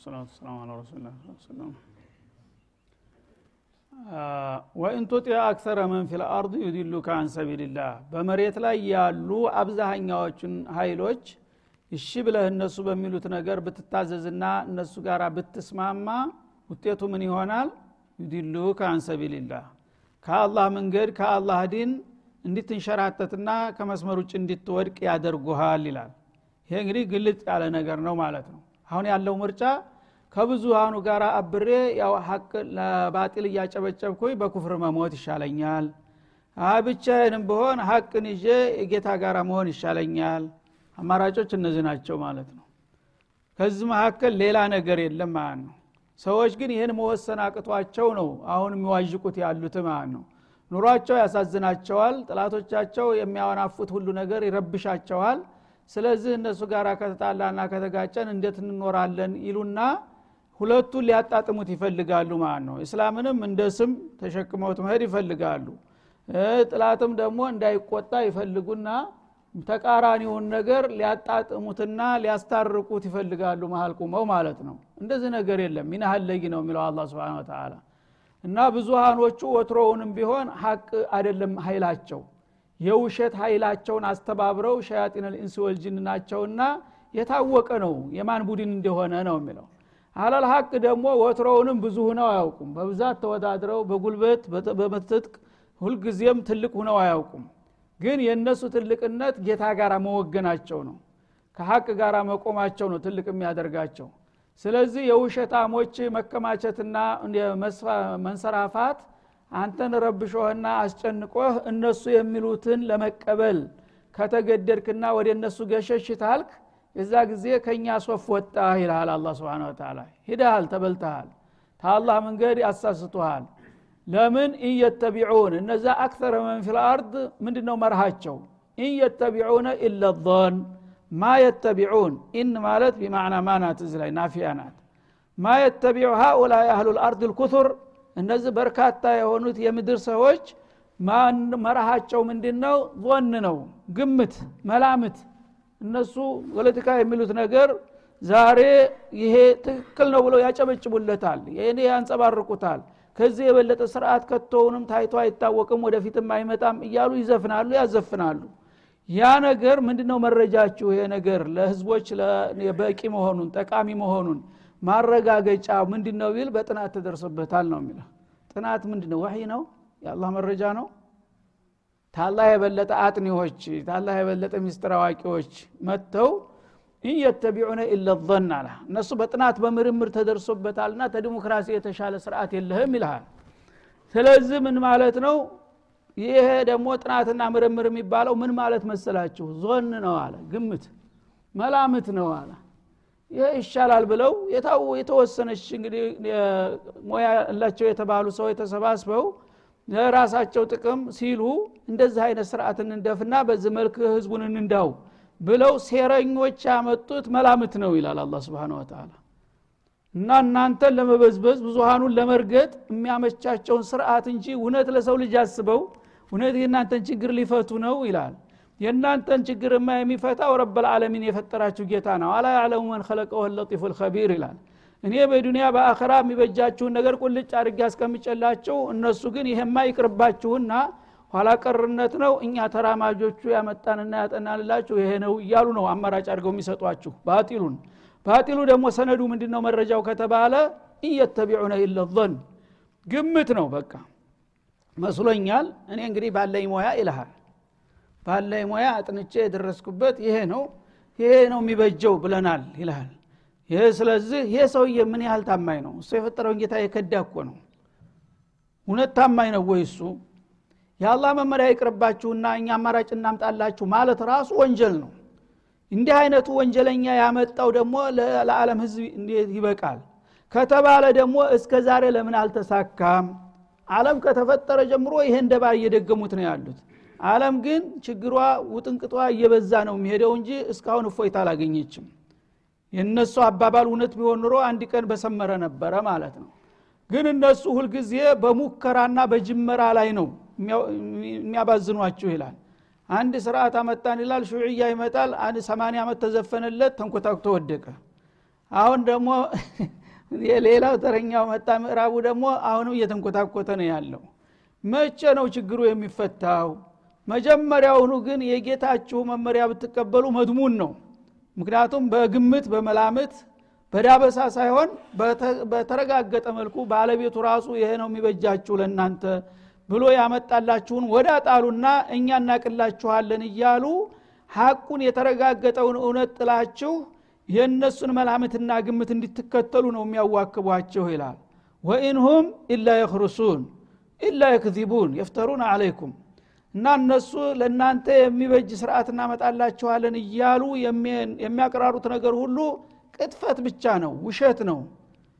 والصلاة والسلام على رسول الله سلم وإن تطع أكثر من في الأرض يضلوك عن سبيل الله። በመሬት ላይ ያሉ አብዛኛዎቹን ኃይሎች እሺ ብለህ እነሱ በሚሉት ነገር ብትታዘዝና እነሱ ጋር ብትስማማ ውጤቱ ምን ይሆናል? يضلوك عن سبيل الله። ከአላህ መንገድ ከአላህ ዲን እንድትንሸራተትና ከመስመር ውጭ እንድትወድቅ ያደርጉሃል ይላል። ይሄ እንግዲህ ግልጽ ያለ ነገር ነው ማለት ነው። አሁን ያለው ምርጫ ከብዙሃኑ ጋር አብሬ ያው ሀቅ ለባጢል እያጨበጨብኩኝ በኩፍር መሞት ይሻለኛል። ብቻዬንም ብሆን ሀቅን ይዤ የጌታ ጋር መሆን ይሻለኛል። አማራጮች እነዚህ ናቸው ማለት ነው። ከዚህ መካከል ሌላ ነገር የለም ማለት ነው። ሰዎች ግን ይህን መወሰን አቅቷቸው ነው አሁን የሚዋዥቁት ያሉት ማለት ነው። ኑሯቸው ያሳዝናቸዋል ጥላቶቻቸው የሚያወናፉት ሁሉ ነገር ይረብሻቸዋል። ስለዚህ እነሱ ጋር ከተጣላና ከተጋጨን እንዴት እንኖራለን? ይሉና ሁለቱን ሊያጣጥሙት ይፈልጋሉ ማለት ነው። እስላምንም እንደ ስም ተሸክመውት መሄድ ይፈልጋሉ። ጥላትም ደግሞ እንዳይቆጣ ይፈልጉና ተቃራኒውን ነገር ሊያጣጥሙትና ሊያስታርቁት ይፈልጋሉ መሀል ቁመው ማለት ነው። እንደዚህ ነገር የለም። ሚናህለጊ ነው የሚለው አላ ስብን ተላ እና ብዙሃኖቹ ወትሮውንም ቢሆን ሀቅ አይደለም ኃይላቸው። የውሸት ኃይላቸውን አስተባብረው ሸያጢን ልኢንስ ወልጅን ናቸውና የታወቀ ነው። የማን ቡድን እንደሆነ ነው የሚለው አለል ሀቅ ደግሞ ወትሮውንም ብዙ ሁነው አያውቁም። በብዛት ተወዳድረው በጉልበት በመትጥቅ ሁልጊዜም ትልቅ ሁነው አያውቁም። ግን የእነሱ ትልቅነት ጌታ ጋር መወገናቸው ነው። ከሀቅ ጋር መቆማቸው ነው ትልቅ የሚያደርጋቸው። ስለዚህ የውሸታሞች መከማቸትና መንሰራፋት አንተን ረብሾህና አስጨንቆህ እነሱ የሚሉትን ለመቀበል ከተገደድክና ወደ እነሱ ገሸሽ ታልክ የዛ ጊዜ ከእኛ ሶፍ ወጣ ይልሃል አላ ስብን ተላ ሂደሃል ተበልተሃል። ታላህ መንገድ ያሳስቱሃል ለምን? ኢየተቢዑን እነዛ አክተረ መን ፊል አርድ ምንድ ነው መርሃቸው? ኢየተቢዑነ ኢለ ظን ማ የተቢዑን። ኢን ማለት ቢማዕና ማ ናት? እዚ ላይ ናፊያ ናት። ማ የተቢዑ ሃኡላ አህሉ ልአርድ ልኩቱር እነዚህ በርካታ የሆኑት የምድር ሰዎች መርሃቸው ምንድን ነው ዞን ነው ግምት መላምት እነሱ ፖለቲካ የሚሉት ነገር ዛሬ ይሄ ትክክል ነው ብለው ያጨበጭቡለታል ይሄኔ ያንጸባርቁታል ከዚህ የበለጠ ስርዓት ከቶውንም ታይቶ አይታወቅም ወደፊትም አይመጣም እያሉ ይዘፍናሉ ያዘፍናሉ። ያ ነገር ምንድ ነው መረጃችሁ? ይሄ ነገር ለህዝቦች በቂ መሆኑን ጠቃሚ መሆኑን ማረጋገጫ ምንድ ነው ቢል በጥናት ተደርሶበታል ነው የሚለው። ጥናት ምንድ ነው ወሒ ነው? የአላህ መረጃ ነው ታላህ የበለጠ አጥኒዎች ታላህ የበለጠ ሚስጥር አዋቂዎች መጥተው ኢየተቢዑነ ኢለ ظን አለ። እነሱ በጥናት በምርምር ተደርሶበታልና ተዲሞክራሲ የተሻለ ስርዓት የለህም ይልሃል። ስለዚህ ምን ማለት ነው? ይሄ ደግሞ ጥናትና ምርምር የሚባለው ምን ማለት መሰላችሁ? ዞን ነው አለ ግምት መላምት ነው አለ። ይሄ ይሻላል ብለው የተወሰነች እንግዲህ ሙያ ያላቸው የተባሉ ሰዎች ተሰባስበው ለራሳቸው ጥቅም ሲሉ እንደዚህ አይነት ስርዓት እንደፍና በዚህ መልክ ህዝቡን እንዳው ብለው ሴረኞች ያመጡት መላምት ነው ይላል አላ ስብን ወተላ እና እናንተን ለመበዝበዝ ብዙሃኑን ለመርገጥ የሚያመቻቸውን ስርዓት እንጂ እውነት ለሰው ልጅ አስበው እውነት የእናንተን ችግር ሊፈቱ ነው ይላል። የእናንተን ችግርማ የሚፈታው ረበልዓለሚን የፈጠራችሁ ጌታ ነው። አላ ያዕለሙ መን ከለቀው ለጢፉ ልከቢር ይላል እኔ በዱንያ በአኸራ የሚበጃችሁን ነገር ቁልጭ አድርጌ ያስቀምጨላችሁ እነሱ ግን ይሄማ ይቅርባችሁና ኋላ ቀርነት ነው እኛ ተራማጆቹ ያመጣንና ያጠናንላችሁ ይሄ ነው እያሉ ነው አማራጭ አድርገው የሚሰጧችሁ ባጢሉን። ባጢሉ ደግሞ ሰነዱ ምንድን ነው መረጃው ከተባለ እየተቢዑነ ኢለ ظን። ግምት ነው በቃ። መስሎኛል። እኔ እንግዲህ ባለኝ ሙያ ይልሃል። ባለኝ ሙያ አጥንቼ የደረስኩበት ይሄ ነው ይሄ ነው የሚበጀው ብለናል ይልሃል ይህ ስለዚህ ይሄ ሰውዬ ምን ያህል ታማኝ ነው? እሱ የፈጠረውን ጌታ የከዳ እኮ ነው። እውነት ታማኝ ነው ወይ እሱ? የአላህ መመሪያ ይቅርባችሁና እኛ አማራጭ እናምጣላችሁ ማለት ራሱ ወንጀል ነው። እንዲህ አይነቱ ወንጀለኛ ያመጣው ደግሞ ለዓለም ህዝብ እንዴት ይበቃል? ከተባለ ደግሞ እስከ ዛሬ ለምን አልተሳካም? አለም ከተፈጠረ ጀምሮ ይሄ እንደባ እየደገሙት ነው ያሉት። አለም ግን ችግሯ ውጥንቅጧ እየበዛ ነው የሚሄደው እንጂ እስካሁን እፎይታ አላገኘችም የእነሱ አባባል እውነት ቢሆን ኑሮ አንድ ቀን በሰመረ ነበረ ማለት ነው። ግን እነሱ ሁልጊዜ በሙከራና በጅመራ ላይ ነው የሚያባዝኗችሁ ይላል። አንድ ስርዓት አመጣን ይላል ሹዕያ ይመጣል አንድ ሰማንያ ዓመት ተዘፈነለት ተንኮታኩቶ ወደቀ። አሁን ደግሞ የሌላው ተረኛው መጣ ምዕራቡ ደግሞ አሁንም እየተንኮታኮተ ነው ያለው። መቼ ነው ችግሩ የሚፈታው? መጀመሪያውኑ ግን የጌታችሁ መመሪያ ብትቀበሉ መድሙን ነው ምክንያቱም በግምት በመላምት በዳበሳ ሳይሆን በተረጋገጠ መልኩ ባለቤቱ ራሱ ይሄ ነው የሚበጃችሁ ለእናንተ ብሎ ያመጣላችሁን ወደ ጣሉና እኛ እናቅላችኋለን እያሉ ሐቁን የተረጋገጠውን እውነት ጥላችሁ የእነሱን መላምትና ግምት እንድትከተሉ ነው የሚያዋክቧቸው ይላል። ወኢንሁም ኢላ የክሩሱን ኢላ የክዚቡን የፍተሩን አለይኩም እና እነሱ ለእናንተ የሚበጅ ስርዓት እናመጣላችኋለን እያሉ የሚያቀራሩት ነገር ሁሉ ቅጥፈት ብቻ ነው ውሸት ነው።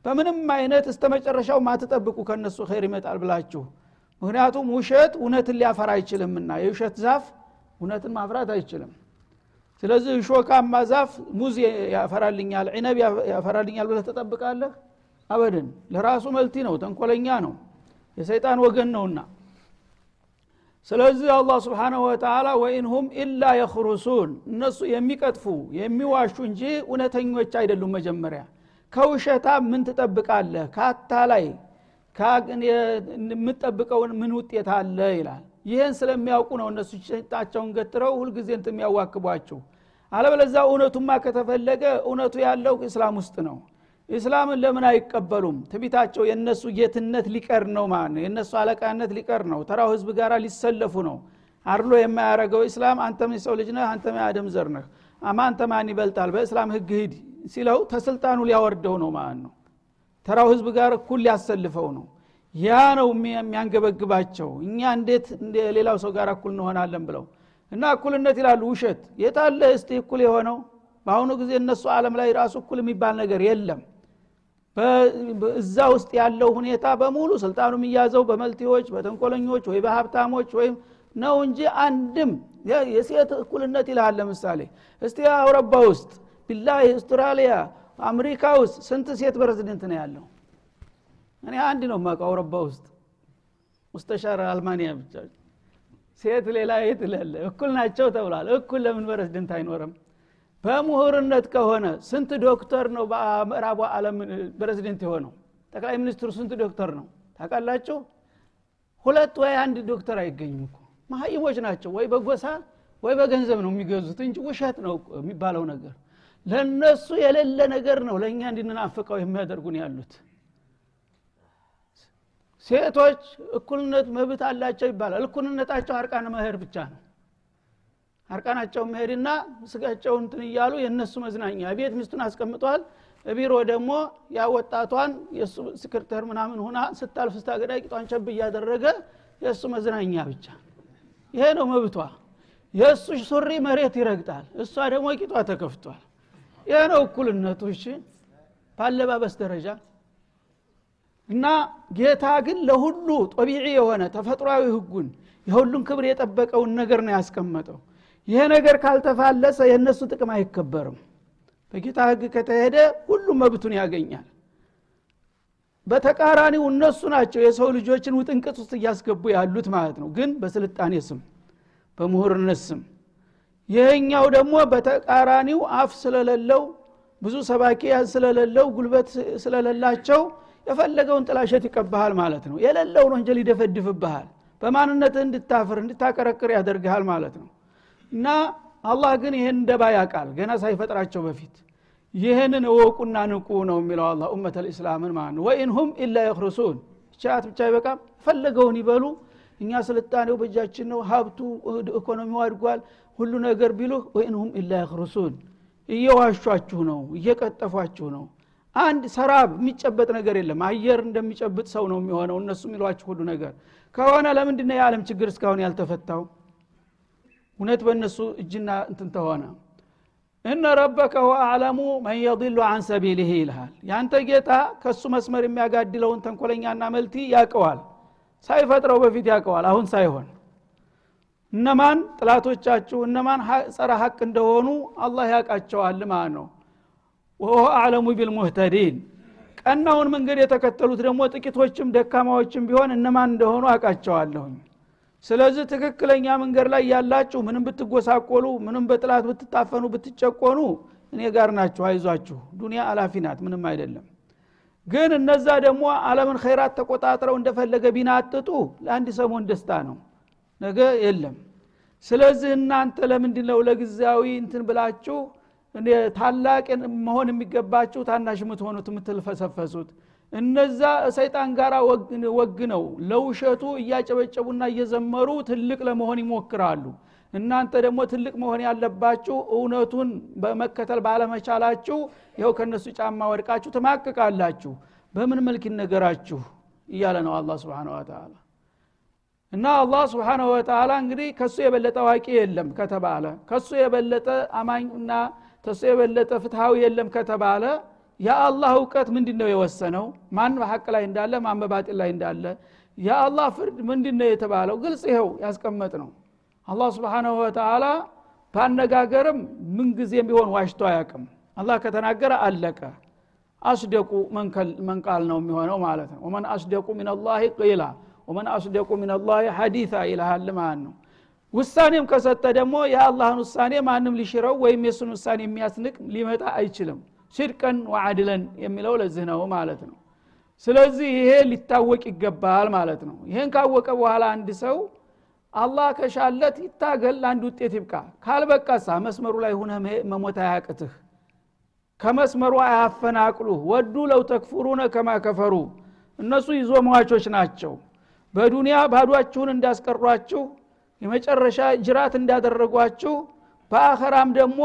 በምንም አይነት እስተ መጨረሻው ማትጠብቁ ከእነሱ ኸይር ይመጣል ብላችሁ። ምክንያቱም ውሸት እውነትን ሊያፈራ አይችልምና የውሸት ዛፍ እውነትን ማፍራት አይችልም። ስለዚህ እሾካማ ዛፍ ሙዝ ያፈራልኛል ዒነብ ያፈራልኛል ብለህ ተጠብቃለህ አበድን። ለራሱ መልቲ ነው ተንኮለኛ ነው። የሰይጣን ወገን ነውና ስለዚህ አላህ ስብሓናሁ ወተላ ወኢንሁም ኢላ የክሩሱን እነሱ የሚቀጥፉ የሚዋሹ እንጂ እውነተኞች አይደሉም መጀመሪያ። ከውሸታ ምን ትጠብቃለህ? ካታ ላይ የምጠብቀውን ምን ውጤት አለ ይላል። ይህን ስለሚያውቁ ነው እነሱ ጣቸውን ገትረው ሁልጊዜ እንት የሚያዋክቧቸው። አለበለዛ እውነቱማ ከተፈለገ እውነቱ ያለው እስላም ውስጥ ነው እስላምን ለምን አይቀበሉም? ትቢታቸው የእነሱ ጌትነት ሊቀር ነው ማለት ነው የእነሱ አለቃነት ሊቀር ነው። ተራው ህዝብ ጋር ሊሰለፉ ነው። አድሎ የማያረገው እስላም አንተም የሰው ልጅ ነህ አንተም የአደም ዘር ነህ። አማ አንተ ማን ይበልጣል? በእስላም ህግ ሂድ ሲለው ተስልጣኑ ሊያወርደው ነው ማለት ነው? ተራው ህዝብ ጋር እኩል ሊያሰልፈው ነው። ያ ነው የሚያንገበግባቸው። እኛ እንዴት ሌላው ሰው ጋር እኩል እንሆናለን ብለው እና እኩልነት ይላሉ። ውሸት። የታለ እስቲ እኩል የሆነው? በአሁኑ ጊዜ እነሱ አለም ላይ ራሱ እኩል የሚባል ነገር የለም እዛ ውስጥ ያለው ሁኔታ በሙሉ ስልጣኑ የሚያዘው በመልቲዎች በተንኮለኞች ወይ በሀብታሞች ወይም ነው እንጂ አንድም የሴት እኩልነት ይልሃል። ለምሳሌ እስቲ አውሮፓ ውስጥ ቢላ አውስትራሊያ አሜሪካ ውስጥ ስንት ሴት ፕሬዝደንት ነው ያለው? እኔ አንድ ነው ማቀ አውሮፓ ውስጥ። ሙስተሻር አልማንያ ብቻ። ሴት ሌላ የት እኩል ናቸው ተብሏል። እኩል ለምን ፕሬዝደንት አይኖርም በምሁርነት ከሆነ ስንት ዶክተር ነው በምዕራቡ ዓለም ፕሬዝደንት የሆነው? ጠቅላይ ሚኒስትሩ ስንት ዶክተር ነው? ታውቃላችሁ? ሁለት ወይ አንድ ዶክተር አይገኝም እኮ። መሀይሞች ናቸው። ወይ በጎሳ ወይ በገንዘብ ነው የሚገዙት እንጂ ውሸት ነው የሚባለው ነገር። ለነሱ የሌለ ነገር ነው ለእኛ እንድንናፍቀው የሚያደርጉን ያሉት። ሴቶች እኩልነት መብት አላቸው ይባላል። እኩልነታቸው አርቃን መሄድ ብቻ ነው አርቃናቸው መሄድና ስጋቸው እንትን እያሉ የእነሱ መዝናኛ ቤት ሚስቱን አስቀምጧል። ቢሮ ደግሞ ያ ወጣቷን የእሱ ስክርተር ምናምን ሁና ስታልፍ ስታገዳ ቂጧን ቸብ እያደረገ የእሱ መዝናኛ ብቻ። ይሄ ነው መብቷ። የእሱ ሱሪ መሬት ይረግጣል እሷ ደግሞ ቂጧ ተከፍቷል። ይህ ነው እኩልነቱ። እሺ ባለባበስ ደረጃ እና ጌታ ግን ለሁሉ ጦቢዒ የሆነ ተፈጥሯዊ ህጉን የሁሉን ክብር የጠበቀውን ነገር ነው ያስቀመጠው ይሄ ነገር ካልተፋለሰ የእነሱ ጥቅም አይከበርም። በጌታ ህግ ከተሄደ ሁሉም መብቱን ያገኛል። በተቃራኒው እነሱ ናቸው የሰው ልጆችን ውጥንቅጥ ውስጥ እያስገቡ ያሉት ማለት ነው። ግን በስልጣኔ ስም በምሁርነት ስም። ይህኛው ደግሞ በተቃራኒው አፍ ስለሌለው ብዙ ሰባኪያን ስለሌለው ጉልበት ስለሌላቸው የፈለገውን ጥላሸት ይቀባሃል ማለት ነው። የሌለውን ወንጀል ይደፈድፍብሃል። በማንነትህ እንድታፍር እንድታቀረቅር ያደርግሃል ማለት ነው እና አላህ ግን ይህን እንደባ ያቃል ገና ሳይፈጥራቸው በፊት ይህንን እወቁና ንቁ ነው የሚለው አላ ኡመት ልእስላምን ማለት ነው። ወኢንሁም ኢላ የክርሱን ቻት ብቻ ይበቃም ፈለገውን ይበሉ። እኛ ስልጣኔው በእጃችን ነው። ሀብቱ ኢኮኖሚው አድጓል። ሁሉ ነገር ቢሉህ ወኢንሁም ኢላ የክርሱን እየዋሿችሁ ነው። እየቀጠፏችሁ ነው። አንድ ሰራብ የሚጨበጥ ነገር የለም። አየር እንደሚጨብጥ ሰው ነው የሚሆነው። እነሱ የሚሏችሁ ሁሉ ነገር ከሆነ ለምንድነው የዓለም ችግር እስካሁን ያልተፈታው እውነት በእነሱ እጅና እንትን ተሆነ። እነ ረበከ ሁወ አዕለሙ መን የضሉ አን ሰቢልህ ይልሃል። ያንተ ጌታ ከእሱ መስመር የሚያጋድለውን ተንኮለኛና መልቲ ያቀዋል። ሳይፈጥረው በፊት ያቀዋል አሁን ሳይሆን። እነማን ጥላቶቻችሁ እነማን ጸረ ሀቅ እንደሆኑ አላህ ያቃቸዋል ማለት ነው። ወሆ አዕለሙ ቢልሙህተዲን። ቀናውን መንገድ የተከተሉት ደግሞ ጥቂቶችም ደካማዎችም ቢሆን እነማን እንደሆኑ አውቃቸዋለሁኝ ስለዚህ ትክክለኛ መንገድ ላይ ያላችሁ ምንም ብትጎሳቆሉ ምንም በጥላት ብትታፈኑ ብትጨቆኑ እኔ ጋር ናችሁ አይዟችሁ። ዱኒያ አላፊ ናት ምንም አይደለም። ግን እነዛ ደግሞ አለምን ኸይራት ተቆጣጥረው እንደፈለገ ቢናጥጡ ለአንድ ሰሞን ደስታ ነው ነገ የለም። ስለዚህ እናንተ ለምንድ ነው ለጊዜያዊ እንትን ብላችሁ ታላቅ መሆን የሚገባችሁ ታናሽ የምትሆኑት የምትልፈሰፈሱት እነዛ ሰይጣን ጋር ወግ ነው ለውሸቱ እያጨበጨቡና እየዘመሩ ትልቅ ለመሆን ይሞክራሉ። እናንተ ደግሞ ትልቅ መሆን ያለባችሁ እውነቱን በመከተል ባለመቻላችሁ ይኸው ከእነሱ ጫማ ወድቃችሁ ትማቅቃላችሁ። በምን መልክ ይነገራችሁ? እያለ ነው አላ ስብን ወተላ እና አላህ ስብሓንሁ ወተላ እንግዲህ ከሱ የበለጠ አዋቂ የለም ከተባለ ከሱ የበለጠ አማኝና ተሱ የበለጠ ፍትሃዊ የለም ከተባለ የአላህ እውቀት ምንድን ነው የወሰነው? ማን በሐቅ ላይ እንዳለ ማን በባጢል ላይ እንዳለ? የአላህ ፍርድ ምንድን ነው የተባለው? ግልጽ ይኸው ያስቀመጥ ነው አላህ ስብሓንሁ ወተላ በአነጋገርም ምንጊዜም ቢሆን ዋሽቶ አያቅም አላህ ከተናገረ አለቀ። አስደቁ መንቃል ነው የሚሆነው ማለት ነው። ወመን አስደቁ ሚንላህ ቂላ ወመን አስደቁ ሚንላህ ሐዲታ ይልሃል ማለት ነው። ውሳኔም ከሰጠ ደግሞ የአላህን ውሳኔ ማንም ሊሽረው ወይም የእሱን ውሳኔ የሚያስንቅ ሊመጣ አይችልም ሲድቀን ወዓድለን የሚለው ለዚህ ነው ማለት ነው። ስለዚህ ይሄ ሊታወቅ ይገባል ማለት ነው። ይህን ካወቀ በኋላ አንድ ሰው አላህ ከሻለት ይታገል ለአንድ ውጤት ይብቃ። ካልበቃሳ መስመሩ ላይ ሁነ መሞት አያቅትህ። ከመስመሩ አያፈናቅሉህ ወዱ ለው ተክፉሩነ ከማ ከፈሩ። እነሱ ይዞ መዋቾች ናቸው። በዱንያ ባዷችሁን እንዳስቀሯችሁ የመጨረሻ ጅራት እንዳደረጓችሁ በአኸራም ደግሞ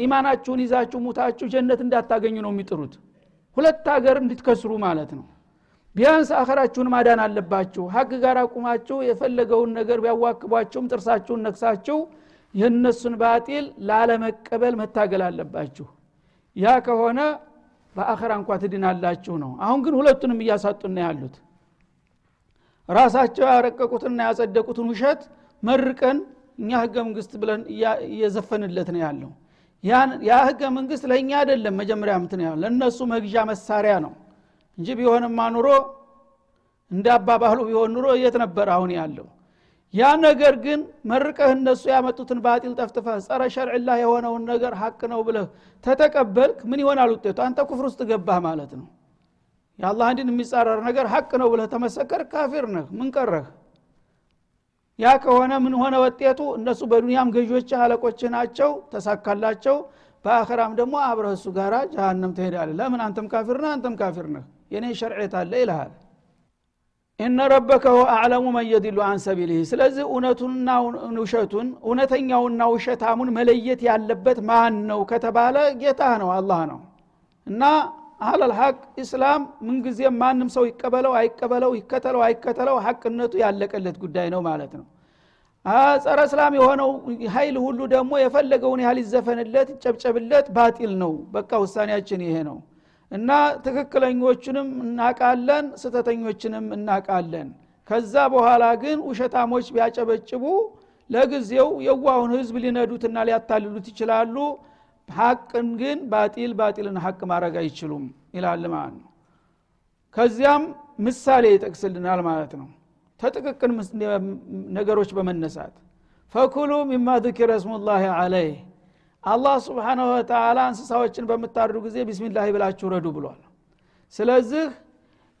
ኢማናችሁን ይዛችሁ ሙታችሁ ጀነት እንዳታገኙ ነው የሚጥሩት። ሁለት ሀገር እንድትከስሩ ማለት ነው። ቢያንስ አኸራችሁን ማዳን አለባችሁ። ሀቅ ጋር አቁማችሁ የፈለገውን ነገር ቢያዋክቧችሁም ጥርሳችሁን ነክሳችሁ የእነሱን ባጢል ላለመቀበል መታገል አለባችሁ። ያ ከሆነ በአኸራ እንኳ ትድናላችሁ ነው። አሁን ግን ሁለቱንም እያሳጡና ያሉት። ራሳቸው ያረቀቁትና ያጸደቁትን ውሸት መርቀን እኛ ህገ መንግስት ብለን እየዘፈንለት ነው ያለው። ያ ህገ መንግስት ለእኛ አይደለም መጀመሪያ ምትን ያለው ለእነሱ መግዣ መሳሪያ ነው እንጂ ቢሆንማ ኑሮ እንደ አባባሉ ቢሆን ኑሮ የት ነበር አሁን ያለው? ያ ነገር ግን መርቀህ እነሱ ያመጡትን ባጢል ጠፍጥፈህ ጸረ ሸርዕላህ የሆነውን ነገር ሀቅ ነው ብለህ ተተቀበልክ ምን ይሆናል ውጤቱ? አንተ ኩፍር ውስጥ ገባህ ማለት ነው። የአላህ እንድን የሚጻረር ነገር ሀቅ ነው ብለህ ተመሰከር ካፊር ነህ። ምን ቀረህ ያ ከሆነ ምን ሆነ ወጤቱ? እነሱ በዱንያም ገዢዎች አለቆች ናቸው ተሳካላቸው። በአኸራም ደግሞ አብረህ እሱ ጋራ ጀሃነም ትሄዳለ ለምን? አንተም ካፊር ነህ አንተም ካፊር ነህ። የኔ ሸርዒት አለ ይልሃል። እነ ረበከ ሁ አዕለሙ መን አን ሰቢልህ። ስለዚህ እውነቱንና ውሸቱን እውነተኛውና ውሸታሙን መለየት ያለበት ማን ነው ከተባለ ጌታ ነው አላህ ነው። እና አህለል ሐቅ ኢስላም ምንጊዜም ማንም ሰው ይቀበለው አይቀበለው ይከተለው አይከተለው ሐቅነቱ ያለቀለት ጉዳይ ነው ማለት ነው። ጸረ እስላም የሆነው ኃይል ሁሉ ደግሞ የፈለገውን ያህል ይዘፈንለት ይጨብጨብለት ባጢል ነው። በቃ ውሳኔያችን ይሄ ነው። እና ትክክለኞቹንም እናቃለን ስተተኞችንም እናቃለን። ከዛ በኋላ ግን ውሸታሞች ቢያጨበጭቡ ለጊዜው የዋሁን ህዝብ ሊነዱትና ሊያታልሉት ይችላሉ ሀቅን ግን ባጢል ባጢልን ሀቅ ማድረግ አይችሉም ይላል ማለት ነው። ከዚያም ምሳሌ ይጠቅስልናል ማለት ነው። ተጥቅቅን ነገሮች በመነሳት ፈኩሉ ሚማ ذኪረ ስሙላህ አለይህ አላህ ስብሓናሁ ወተላ እንስሳዎችን በምታርዱ ጊዜ ቢስሚላህ ብላችሁ ረዱ ብሏል። ስለዚህ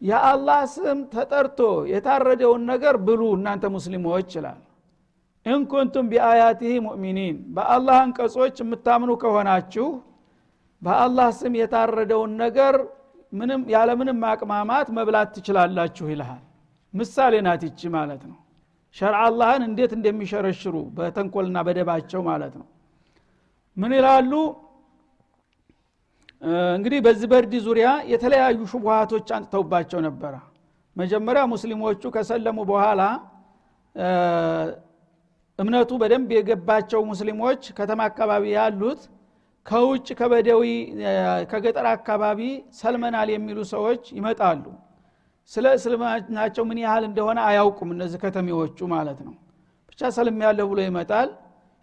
የአላህ ስም ተጠርቶ የታረደውን ነገር ብሉ እናንተ ሙስሊሞች ይላል። ኢንኩንቱም ቢአያቲህ ሙእሚኒን በአላህ አንቀጾች የምታምኑ ከሆናችሁ በአላህ ስም የታረደውን ነገር ምንም ያለምንም ማቅማማት መብላት ትችላላችሁ ይልሃል ምሳሌ ናት ይቺ ማለት ነው ሸርዓ አላህን እንዴት እንደሚሸረሽሩ በተንኮልና በደባቸው ማለት ነው ምን ይላሉ እንግዲህ በዚህ በርድ ዙሪያ የተለያዩ ሹቡሃቶች አንጥተውባቸው ነበረ መጀመሪያ ሙስሊሞቹ ከሰለሙ በኋላ እምነቱ በደንብ የገባቸው ሙስሊሞች ከተማ አካባቢ ያሉት ከውጭ ከበደዊ ከገጠር አካባቢ ሰልመናል የሚሉ ሰዎች ይመጣሉ። ስለ እስልምናቸው ምን ያህል እንደሆነ አያውቁም እነዚህ ከተሜዎቹ ማለት ነው። ብቻ ሰልም ያለሁ ብሎ ይመጣል።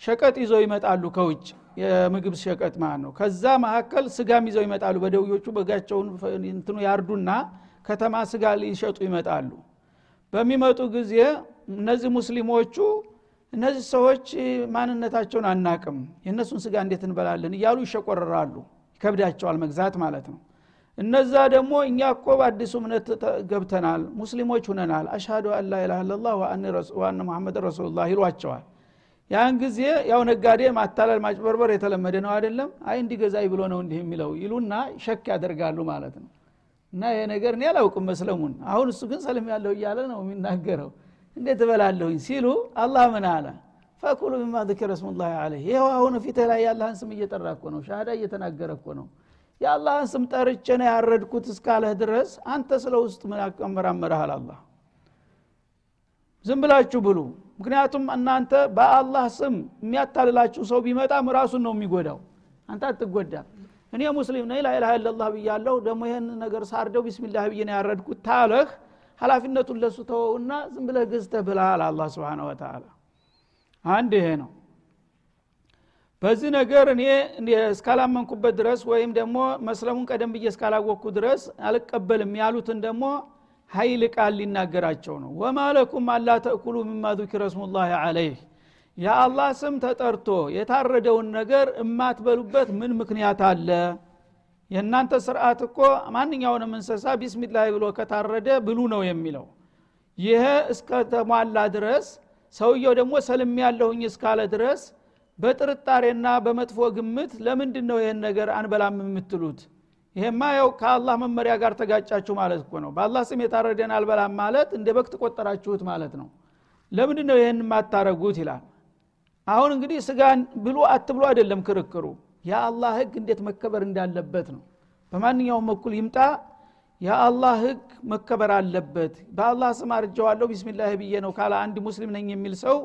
ሸቀጥ ይዘው ይመጣሉ ከውጭ። የምግብ ሸቀጥ ማለት ነው። ከዛ መካከል ስጋም ይዘው ይመጣሉ። በደውዮቹ በጋቸውን እንትኑ ያርዱና ከተማ ስጋ ሊሸጡ ይመጣሉ። በሚመጡ ጊዜ እነዚህ ሙስሊሞቹ እነዚህ ሰዎች ማንነታቸውን አናቅም የእነሱን ስጋ እንዴት እንበላለን እያሉ ይሸቆረራሉ ይከብዳቸዋል መግዛት ማለት ነው። እነዛ ደግሞ እኛ እኮ በአዲሱ እምነት ገብተናል ሙስሊሞች ሁነናል አሽሃዱ አን ላኢላሃ ኢለላህ ወአነ ሙሐመድ ረሱሉላህ ይሏቸዋል። ያን ጊዜ ያው ነጋዴ ማታለል ማጭበርበር የተለመደ ነው አይደለም? አይ እንዲገዛይ ብሎ ነው እንዲህ የሚለው ይሉና ሸክ ያደርጋሉ ማለት ነው። እና ይሄ ነገር እኔ አላውቅም መስለሙን። አሁን እሱ ግን ሰልም ያለው እያለ ነው የሚናገረው እንዴት እበላለሁኝ ሲሉ አላህ ምን አለ ፈኩሉ ሚማ ذكر اسم الله عليه ይኸው አሁን ፊትህ ላይ የአላህን ስም እየጠራ እኮ ነው ሻሃዳ እየተናገረ እኮ ነው የአላህን ስም ጠርቼ ነው ያረድኩት እስካለህ ድረስ አንተ ስለ ውስጥ ምን ያቀመራመረሃል አላህ ዝም ብላችሁ ብሉ ምክንያቱም እናንተ በአላህ ስም የሚያታልላችሁ ሰው ቢመጣም ራሱን ነው የሚጎዳው አንተ አትጎዳም እኔ ሙስሊም ነኝ ላኢላሃ ኢለላህ ብያለሁ ደግሞ ይህን ነገር ሳርደው ቢስሚላህ ብዬ ነው ያረድኩት ታለህ ሀላፊነቱን ለሱ ተወውና ዝም ብለህ ገዝተህ ብልሃል አላ ስብን ወተላ አንድ ይሄ ነው። በዚህ ነገር እኔ እስካላመንኩበት ድረስ ወይም ደግሞ መስለሙን ቀደም ብዬ እስካላወቅኩ ድረስ አልቀበልም ያሉትን ደግሞ ሀይል ቃል ሊናገራቸው ነው። ወማለኩም አላ ተእኩሉ ምማ ذኪረ ስሙላ አለይህ የአላህ ስም ተጠርቶ የታረደውን ነገር እማትበሉበት ምን ምክንያት አለ? የእናንተ ስርዓት እኮ ማንኛውንም እንስሳ ቢስሚላህ ብሎ ከታረደ ብሉ ነው የሚለው። ይሄ እስከተሟላ ድረስ ሰውየው ደግሞ ሰልም ያለሁኝ እስካለ ድረስ በጥርጣሬና በመጥፎ ግምት ለምንድን ነው ይህን ነገር አንበላም የምትሉት? ይሄማ ያው ከአላህ መመሪያ ጋር ተጋጫችሁ ማለት እኮ ነው። በአላህ ስም የታረደን አልበላም ማለት እንደ በክት ቆጠራችሁት ማለት ነው። ለምንድን ነው ይህን የማታረጉት ይላል። አሁን እንግዲህ ስጋን ብሉ አትብሉ አይደለም ክርክሩ የአላህ ህግ እንዴት መከበር እንዳለበት ነው። በማንኛውም በኩል ይምጣ። የአላህ ህግ መከበር አለበት። በአላህ ስም አርጀዋለሁ ቢስሚላህ ብዬ ነው ካለ አንድ ሙስሊም ነኝ የሚል ሰው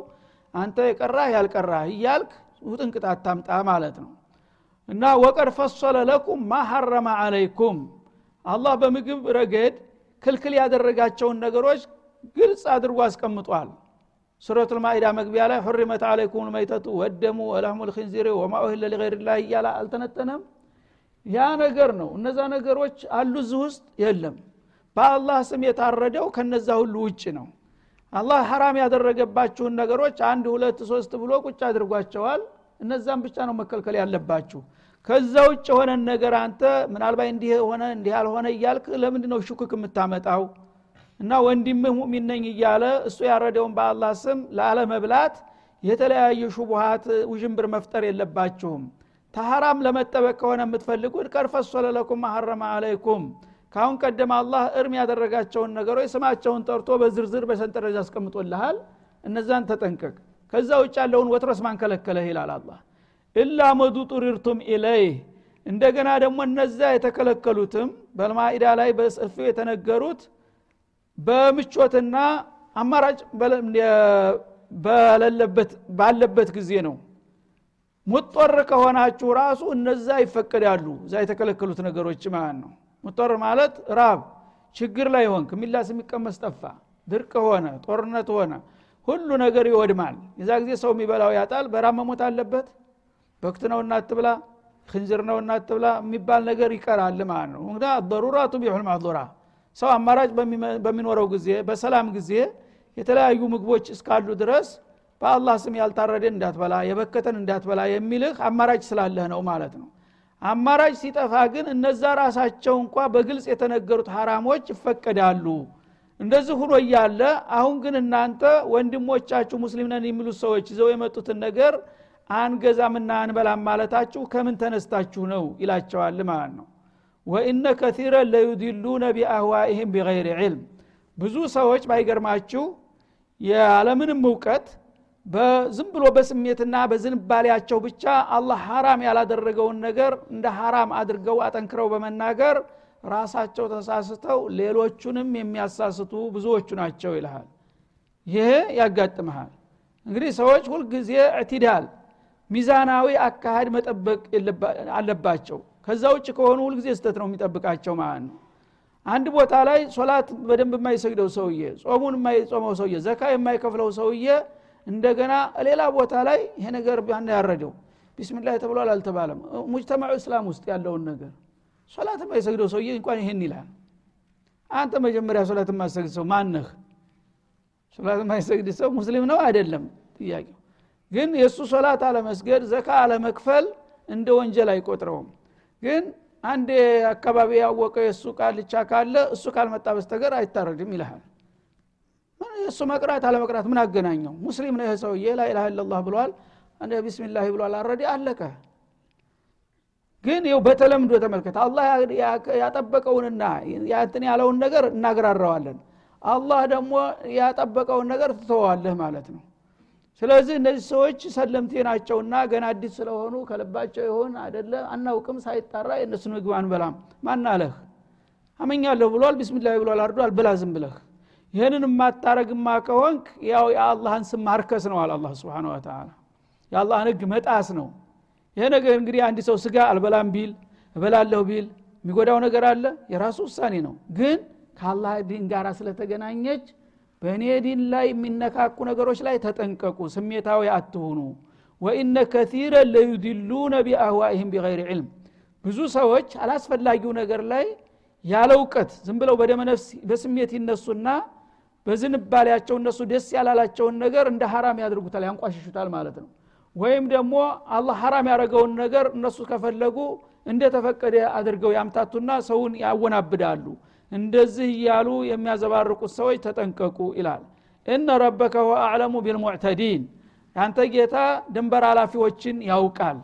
አንተ የቀራህ ያልቀራህ እያልክ ውጥንቅጥ አታምጣ ማለት ነው። እና ወቀድ ፈሰለ ለኩም ማ ሐረመ አለይኩም አላህ በምግብ ረገድ ክልክል ያደረጋቸውን ነገሮች ግልጽ አድርጎ አስቀምጧል ሱረቱ ልማኢዳ መግቢያ ላይ ሁሪመት አለይኩም ልመይተቱ ወደሙ ወለህሙ ልክንዚሪ ወማ ኡህለ ሊገይርላህ እያለ አልተነጠነም ያ ነገር ነው። እነዛ ነገሮች አሉ እዚህ ውስጥ የለም። በአላህ ስም የታረደው ከነዛ ሁሉ ውጭ ነው። አላህ ሐራም ያደረገባችሁን ነገሮች አንድ ሁለት ሶስት ብሎ ቁጭ አድርጓቸዋል። እነዛም ብቻ ነው መከልከል ያለባችሁ። ከዛ ውጭ የሆነን ነገር አንተ ምናልባት እንዲህ ሆነ እንዲህ ያልሆነ እያልክ ለምንድ ነው ሹክክ የምታመጣው እና ወንድምህ ሙሚን ነኝ እያለ እሱ ያረደውን በአላህ ስም ላለመብላት የተለያዩ ሹቡሃት ውዥንብር መፍጠር የለባችሁም። ተሐራም ለመጠበቅ ከሆነ የምትፈልጉት ቀርፈሶለ ለኩም ሐረመ አለይኩም። ካሁን ቀደም አላህ እርም ያደረጋቸውን ነገሮች ስማቸውን ጠርቶ በዝርዝር በሰንጠረዥ አስቀምጦልሃል። እነዛን ተጠንቀቅ። ከዛ ውጭ ያለውን ወትረስ ማንከለከለህ ይላል አላህ። ኢላ መዱ ጡሪርቱም ኢለይህ። እንደገና ደግሞ እነዛ የተከለከሉትም በልማኢዳ ላይ በሰፊው የተነገሩት በምቾትና አማራጭ በሌለበት ባለበት ጊዜ ነው። ሙጦር ከሆናችሁ ራሱ እነዛ ይፈቀዳሉ። እዛ የተከለከሉት ነገሮች ማለት ነው። ሙጦር ማለት ራብ ችግር ላይ ሆንክ ሚላስ የሚቀመስ ጠፋ ድርቅ ሆነ ጦርነት ሆነ ሁሉ ነገር ይወድማል። የዛ ጊዜ ሰው የሚበላው ያጣል። በራብ መሞት አለበት። በክት ነው እናትብላ ክንዝር ነው እናትብላ የሚባል ነገር ይቀራል ማለት ነው። እንግዳ ضሩራቱ ቢሑል ማضራ ሰው አማራጭ በሚኖረው ጊዜ በሰላም ጊዜ የተለያዩ ምግቦች እስካሉ ድረስ በአላህ ስም ያልታረደን እንዳትበላ የበከተን እንዳትበላ የሚልህ አማራጭ ስላለህ ነው ማለት ነው። አማራጭ ሲጠፋ ግን እነዛ ራሳቸው እንኳ በግልጽ የተነገሩት ሐራሞች ይፈቀዳሉ። እንደዚህ ሁኖ እያለ አሁን ግን እናንተ ወንድሞቻችሁ ሙስሊም ነን የሚሉት ሰዎች ይዘው የመጡትን ነገር አንገዛምና አንበላም ማለታችሁ ከምን ተነስታችሁ ነው ይላቸዋል ማለት ነው ወኢነ ከቲረን ለዩድሉነ ቢአህዋኢህም ቢገይር ዕልም ብዙ ሰዎች ባይገርማችሁ ያለምንም እውቀት በዝም ብሎ በስሜትና በዝንባሌያቸው ብቻ አላህ ሐራም ያላደረገውን ነገር እንደ ሐራም አድርገው አጠንክረው በመናገር ራሳቸው ተሳስተው ሌሎቹንም የሚያሳስቱ ብዙዎቹ ናቸው ይልሃል። ይሄ ያጋጥመሃል። እንግዲህ ሰዎች ሁልጊዜ እዕትዳል ሚዛናዊ አካሃድ መጠበቅ አለባቸው ከዛ ውጭ ከሆኑ ሁልጊዜ ስተት ነው የሚጠብቃቸው ማለት ነው። አንድ ቦታ ላይ ሶላት በደንብ የማይሰግደው ሰውዬ ጾሙን የማይጾመው ሰውዬ ዘካ የማይከፍለው ሰውዬ እንደገና ሌላ ቦታ ላይ ይሄ ነገር ቢያና ያረደው። ቢስሚላህ ተብሏል አልተባለም። ሙጅተማዑ እስላም ውስጥ ያለውን ነገር ሶላት የማይሰግደው ሰውዬ እንኳን ይሄን ይላል። አንተ መጀመሪያ ሶላት የማሰግድ ሰው ማነህ ሶላት የማይሰግድ ሰው ሙስሊም ነው አይደለም? ጥያቄው። ግን የእሱ ሶላት አለመስገድ ዘካ አለመክፈል እንደ ወንጀል አይቆጥረውም ግን አንድ አካባቢ ያወቀ የእሱ ቃልቻ ካለ እሱ ካልመጣ በስተገር አይታረድም ይልሃል። እሱ መቅራት አለመቅራት ምን አገናኘው? ሙስሊም ነው ሰውዬ ላኢላሃ ኢላላህ ብሏል። ቢስሚላህ ብሏል አረዲ አለቀ። ግን ይው በተለምዶ ተመልከት። አላህ ያጠበቀውንና ያትን ያለውን ነገር እናግራረዋለን አላህ ደግሞ ያጠበቀውን ነገር ትተዋለህ ማለት ነው ስለዚህ እነዚህ ሰዎች ሰለምቴ ናቸውና ገና አዲስ ስለሆኑ ከልባቸው ይሆን አደለ አናውቅም ሳይጣራ የእነሱን ምግብ አንበላም። ማናለህ አመኛለሁ ብሏል ቢስሚላህ ብሏል አርዷል ብላ ዝም ብለህ። ይህንን የማታረግማ ከሆንክ ያው የአላህን ስም ማርከስ ነው አላ ስብን ወተላ የአላህን ህግ መጣስ ነው። ይሄ ነገር እንግዲህ አንድ ሰው ስጋ አልበላም ቢል እበላለሁ ቢል የሚጎዳው ነገር አለ? የራሱ ውሳኔ ነው። ግን ከአላህ ዲን ጋር ስለተገናኘች በእኔ ዲን ላይ የሚነካኩ ነገሮች ላይ ተጠንቀቁ ስሜታዊ አትሁኑ። ወኢነ ከቲረ ለዩድሉነ ቢአህዋኢህም ቢገይር ዕልም። ብዙ ሰዎች አላስፈላጊው ነገር ላይ ያለ እውቀት ዝም ብለው በደመነፍስ በስሜት ይነሱና በዝንባሌያቸው እነሱ ደስ ያላላቸውን ነገር እንደ ሀራም ያደርጉታል ያንቋሽሹታል ማለት ነው። ወይም ደግሞ አላህ ሀራም ያደረገውን ነገር እነሱ ከፈለጉ እንደተፈቀደ አድርገው ያምታቱና ሰውን ያወናብዳሉ እንደዚህ እያሉ የሚያዘባርቁት ሰዎች ተጠንቀቁ ይላል። እነ ረበከ ሁወ አዕለሙ ቢልሙዕተዲን ያንተ ጌታ ድንበር ኃላፊዎችን ያውቃል።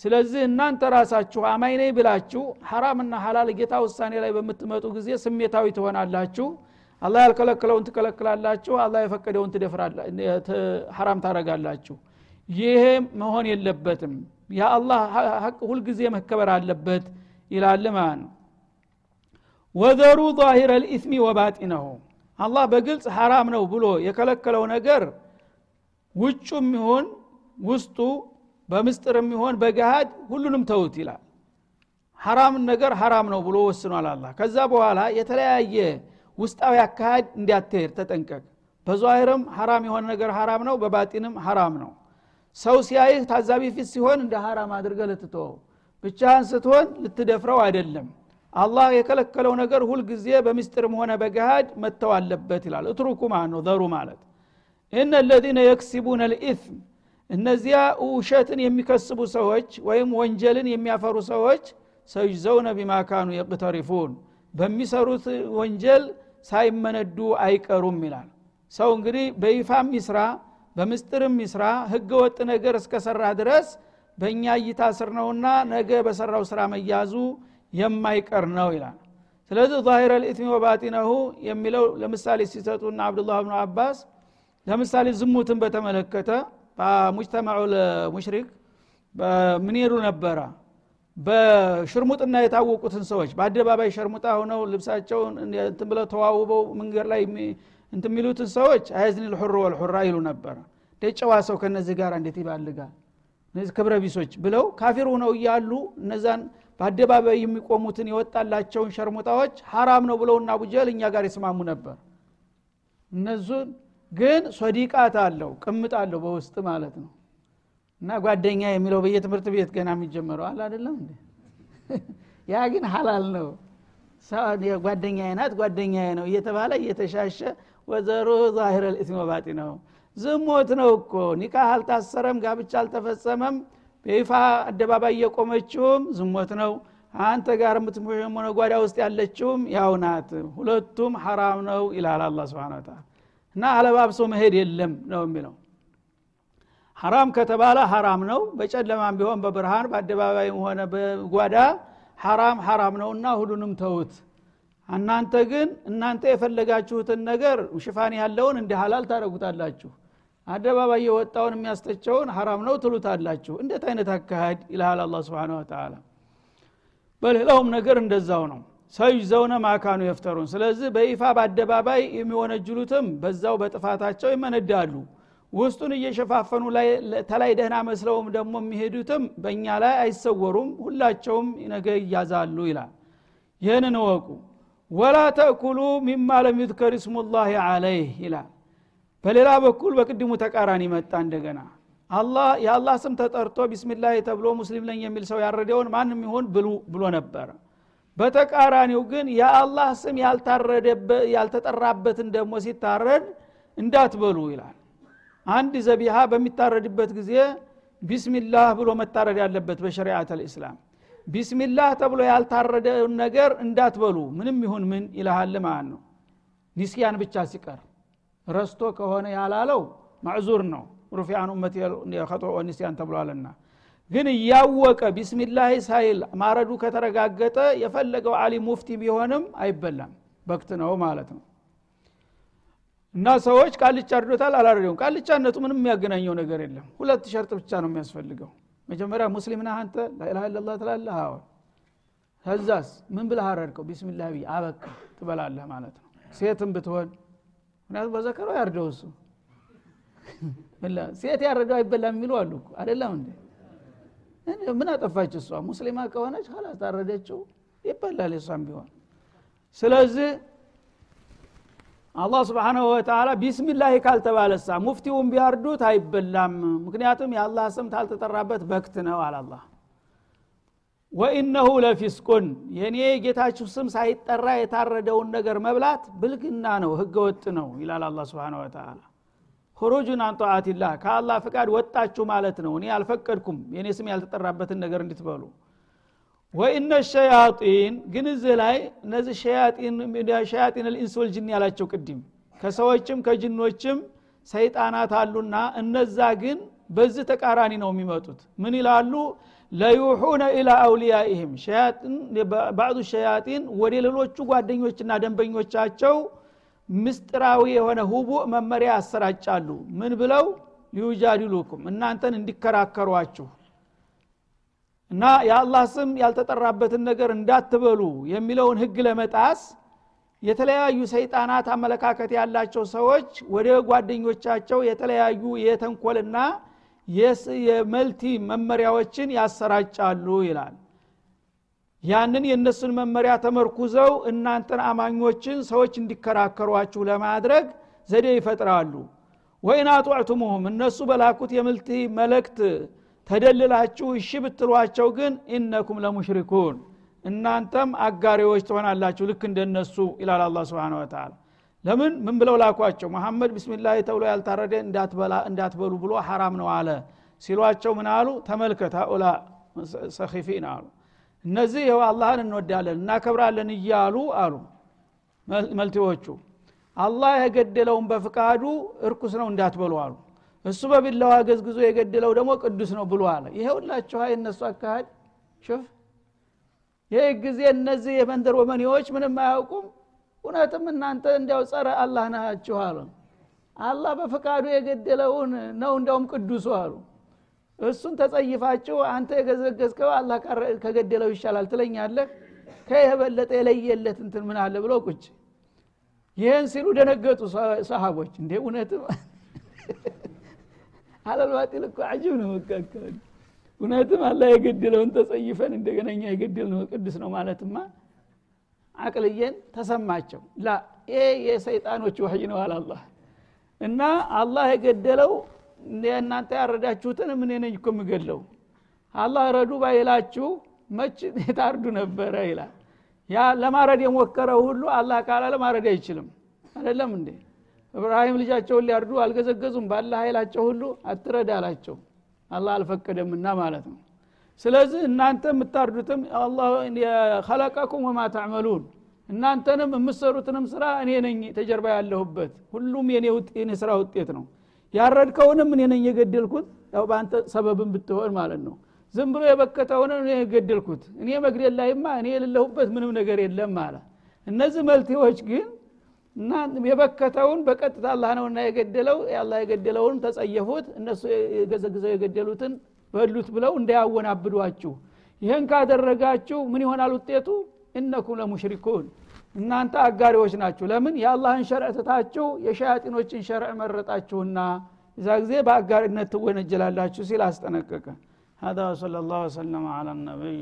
ስለዚህ እናንተ ራሳችሁ አማኝ ነኝ ብላችሁ ሐራምና ሐላል ጌታ ውሳኔ ላይ በምትመጡ ጊዜ ስሜታዊ ትሆናላችሁ። አላህ ያልከለከለውን ትከለክላላችሁ አላህ የፈቀደውን ሐራም ታረጋላችሁ ይሄ መሆን የለበትም። የአላህ ሀቅ ሁልጊዜ መከበር አለበት ይላል ማለት ነው ወዘሩ ዛሂረ ልኢስሚ ወባጢነሁ። አላህ በግልጽ ሐራም ነው ብሎ የከለከለው ነገር ውጩም ይሁን ውስጡ በምስጥርም ይሆን በገሃድ ሁሉንም ተውት ይላል። ሐራም ነገር ሐራም ነው ብሎ ወስኗል አላ ከዛ በኋላ የተለያየ ውስጣዊ አካሃድ እንዲያትሄድ ተጠንቀቅ። በዛሂርም ሐራም የሆነ ነገር ሐራም ነው በባጢንም ሐራም ነው። ሰው ሲያይህ ታዛቢ ፊት ሲሆን እንደ ሐራም አድርገ ልትተወው። ብቻህን ስትሆን ልትደፍረው አይደለም አላህ የከለከለው ነገር ሁልጊዜ በምስጢርም ሆነ በገሃድ መተው አለበት ይላል። እትሩኩ ማለት ነው? ዘሩ ማለት። እነ ለዚነ የክሲቡነ ልኢትም እነዚያ ውሸትን የሚከስቡ ሰዎች ወይም ወንጀልን የሚያፈሩ ሰዎች ሰይዘውነ ቢማካኑ የቅተሪፉን በሚሰሩት ወንጀል ሳይመነዱ አይቀሩም ይላል። ሰው እንግዲህ በይፋም ይስራ በምስጥርም ይስራ ህገ ወጥ ነገር እስከሰራ ድረስ በእኛ እይታ ስር ነውና ነገ በሰራው ስራ መያዙ የማይቀር ነው ይላል። ስለዚህ ዛሂረ ልኢትሚ ወባጢነሁ የሚለው ለምሳሌ ሲሰጡና አብዱላህ ብኑ አባስ ለምሳሌ ዝሙትን በተመለከተ በሙጅተማዑ ሙሽሪክ ምን ይሉ ነበረ። በሽርሙጥና የታወቁትን ሰዎች በአደባባይ ሸርሙጣ ሆነው ልብሳቸውን እንትን ብለው ተዋውበው መንገድ ላይ እንትን የሚሉትን ሰዎች አያዝኒ ልሑር ወልሑራ ይሉ ነበረ። ደጨዋ ሰው ከነዚህ ጋር እንዴት ይባልጋል? ክብረ ቢሶች ብለው ካፊር ሆነው እያሉ እነዛን በአደባባይ የሚቆሙትን የወጣላቸውን ሸርሙጣዎች ሐራም ነው ብለውና አቡጀል እኛ ጋር ይስማሙ ነበር። እነዙን ግን ሶዲቃት አለው ቅምጥ አለው በውስጥ ማለት ነው። እና ጓደኛ የሚለው በየትምህርት ቤት ገና የሚጀመረው አለ አደለም እንዴ? ያ ግን ሀላል ነው። ጓደኛ ናት ጓደኛ ነው እየተባለ እየተሻሸ ወዘሩ ዛሂረ ልእትም ነው። ዝሞት ነው እኮ። ኒካህ አልታሰረም ጋብቻ አልተፈጸመም በይፋ አደባባይ እየቆመችውም ዝሞት ነው። አንተ ጋር የምትሆነ ጓዳ ውስጥ ያለችውም ያው ናት። ሁለቱም ሐራም ነው ይላል አላ ስብን እና አለባብሶ መሄድ የለም ነው የሚለው። ሐራም ከተባለ ሐራም ነው። በጨለማም ቢሆን በብርሃን በአደባባይም ሆነ በጓዳ ሐራም ሐራም ነውና ሁሉንም ተውት እናንተ ግን እናንተ የፈለጋችሁትን ነገር ሽፋን ያለውን እንደ ሀላል ታደረጉታላችሁ አደባባይ የወጣውን የሚያስተቸውን ሐራም ነው ትሉታላችሁ። እንዴት አይነት አካሃድ ይልሃል አላ ስብን ወተላ በሌላውም ነገር እንደዛው ነው። ሰይዘውነ ማካኑ የፍተሩን ስለዚህ በይፋ በአደባባይ የሚወነጅሉትም በዛው በጥፋታቸው ይመነዳሉ። ውስጡን እየሸፋፈኑ ተላይ ደህና መስለውም ደግሞ የሚሄዱትም በእኛ ላይ አይሰወሩም። ሁላቸውም ነገ ይያዛሉ ይላል። ይህንን እወቁ። ወላ ተእኩሉ ሚማ ለም ዩዝከር ስሙላህ አለይህ ይላል በሌላ በኩል በቅድሙ ተቃራኒ መጣ እንደገና። አላህ የአላህ ስም ተጠርቶ ቢስሚላህ ተብሎ ሙስሊም ነኝ የሚል ሰው ያረደውን ማንም ይሆን ብሉ ብሎ ነበረ በተቃራኒው ግን የአላህ ስም ያልተጠራበትን ደግሞ ሲታረድ እንዳትበሉ ይላል። አንድ ዘቢሃ በሚታረድበት ጊዜ ቢስሚላህ ብሎ መታረድ ያለበት በሸሪዓት አልእስላም ቢስሚላህ ተብሎ ያልታረደውን ነገር እንዳትበሉ ምንም ይሁን ምን ይልሃል ማለት ነው። ኒስያን ብቻ ሲቀር ረስቶ ከሆነ ያላለው ማዕዙር ነው። ሩፊያን ኡመት የኸጦ ኒስያን ተብሏልና። ግን እያወቀ ቢስሚላህ ሳይል ማረዱ ከተረጋገጠ የፈለገው አሊ ሙፍቲ ቢሆንም አይበላም። በክት ነው ማለት ነው። እና ሰዎች ቃልቻ አርዶታል አላረደውም ቃልቻነቱ ምንም የሚያገናኘው ነገር የለም። ሁለት ሸርጥ ብቻ ነው የሚያስፈልገው። መጀመሪያ ሙስሊም ነህ አንተ? ላኢላሃ ኢለላህ ትላለህ? አዎ። ከዛስ ምን ብለህ አረድከው? ቢስሚላህ ብዬ አበቃ ትበላለህ ማለት ነው። ሴትም ብትሆን ምክንያቱም በዘከረው ያርደው እሱ። ሴት ያረደው አይበላም የሚሉ አሉ አይደለም እንዴ? ምን አጠፋች እሷ? ሙስሊማ ከሆነች ላስ ታረደችው? ይበላል የሷም ቢሆን። ስለዚህ አላህ ስብሓናሁ ወተላ ቢስሚላህ ካልተባለሳ ሙፍቲውን ቢያርዱት አይበላም። ምክንያቱም የአላህ ስም ታልተጠራበት በክት ነው አላላ ወኢነሁ ለፊስቁን የእኔ ጌታችሁ ስም ሳይጠራ የታረደውን ነገር መብላት ብልግና ነው ህገ ወጥ ነው ይላል አላ ስብን ወተላ ሁሩጁን አንጠአትላህ ከአላህ ፍቃድ ወጣችሁ ማለት ነው። እኔ አልፈቀድኩም የእኔ ስም ያልተጠራበትን ነገር እንድትበሉ። ወኢነ ሸያጢን ግን እዚህ ላይ እነዚህ ሸያጢን ልኢንስ ወልጅን ያላቸው ቅድም ከሰዎችም ከጅኖችም ሰይጣናት አሉና እነዛ ግን በዚህ ተቃራኒ ነው የሚመጡት። ምን ይላሉ ለዩሑነ ኢላ አውሊያኢህም። ባዕዱ ሸያጢን ወደ ሌሎቹ ጓደኞችና ደንበኞቻቸው ምስጢራዊ የሆነ ሁቡእ መመሪያ ያሰራጫሉ። ምን ብለው? ሊዩጃዲሉኩም እናንተን እንዲከራከሯችሁ እና የአላህ ስም ያልተጠራበትን ነገር እንዳትበሉ የሚለውን ህግ ለመጣስ የተለያዩ ሰይጣናት አመለካከት ያላቸው ሰዎች ወደ ጓደኞቻቸው የተለያዩ የተንኮልና የመልቲ መመሪያዎችን ያሰራጫሉ ይላል። ያንን የእነሱን መመሪያ ተመርኩዘው እናንተን አማኞችን ሰዎች እንዲከራከሯችሁ ለማድረግ ዘዴ ይፈጥራሉ። ወይን አጧዕቱሙሁም እነሱ በላኩት የምልቲ መልእክት ተደልላችሁ እሺ ብትሏቸው ግን ኢነኩም ለሙሽሪኩን እናንተም አጋሪዎች ትሆናላችሁ ልክ እንደነሱ ይላል አላ ስብን ወተላ ለምን? ምን ብለው ላኳቸው? መሐመድ ብስሚላህ ተብሎ ያልታረደ እንዳትበሉ ብሎ ሐራም ነው አለ። ሲሏቸው ምን አሉ? ተመልከት አኡላ ሰኺፊን አሉ። እነዚህ ይኸው አላህን እንወዳለን እናከብራለን እያሉ አሉ መልቲዎቹ። አላህ የገደለውን በፍቃዱ እርኩስ ነው እንዳትበሉ አሉ። እሱ በቢላዋ ገዝግዞ የገደለው ደግሞ ቅዱስ ነው ብሎ አለ። ይሄ ሁላችሁ ሀይ እነሱ አካሃድ ሽፍ ይህ ጊዜ እነዚህ የመንደር ወመኔዎች ምንም አያውቁም እውነትም እናንተ እንዲያው ጸረ አላህ ናችሁ አሉ። አላህ በፈቃዱ የገደለውን ነው እንዲያውም ቅዱሱ አሉ። እሱን ተጸይፋችሁ አንተ የገዘገዝከው አላህ ከገደለው ይሻላል ትለኛለህ? ከየበለጠ የለየለት እንትን ምን አለ ብሎ ቁጭ። ይህን ሲሉ ደነገጡ ሰሃቦች። እንዴ እውነትም አለልባጢል እኮ አጅብ ነው መካከል እውነትም አላህ የገደለውን ተጸይፈን እንደገና እኛ የገደል ነው ቅዱስ ነው ማለትማ አቅልየን ተሰማቸው። ላ ይሄ የሰይጣኖች ወህይ ነው አላላህ እና አላህ የገደለው እናንተ ያረዳችሁትን ምን ነኝ እኮ የምገለው አላህ ረዱ ባይላችሁ መች የታርዱ ነበረ ይላል። ያ ለማረድ የሞከረ ሁሉ አላህ ካላለ ማረድ አይችልም። አይደለም እንዴ? እብራሂም ልጃቸውን ሊያርዱ አልገዘገዙም። ባለ ኃይላቸው ሁሉ አትረድ አላቸው። አላህ አልፈቀደምና ማለት ነው ስለዚህ እናንተ የምታርዱትም ከለቀኩም ወማ ታዕመሉን እናንተንም የምሰሩትንም ስራ እኔ ነኝ ተጀርባ ያለሁበት። ሁሉም የኔ ስራ ውጤት ነው። ያረድከውንም እኔ ነኝ የገደልኩት። ያው በአንተ ሰበብን ብትሆን ማለት ነው። ዝም ብሎ የበከተውን እኔ የገደልኩት። እኔ መግደል ላይማ እኔ የሌለሁበት ምንም ነገር የለም አለ። እነዚህ መልቴዎች ግን እና የበከተውን በቀጥታ አላህ ነውና የገደለው። አላህ የገደለውን ተጸየፉት። እነሱ የገዘግዘው የገደሉትን በሉት ብለው እንዳያወናብዷችሁ ይህን ካደረጋችሁ ምን ይሆናል ውጤቱ እነኩም ለሙሽሪኩን እናንተ አጋሪዎች ናችሁ ለምን የአላህን ሸርዕ ትታችሁ የሸያጢኖችን ሸርዕ መረጣችሁና እዛ ጊዜ በአጋሪነት ትወነጀላላችሁ ሲል አስጠነቀቀ هذا وصلى الله وسلم على النبي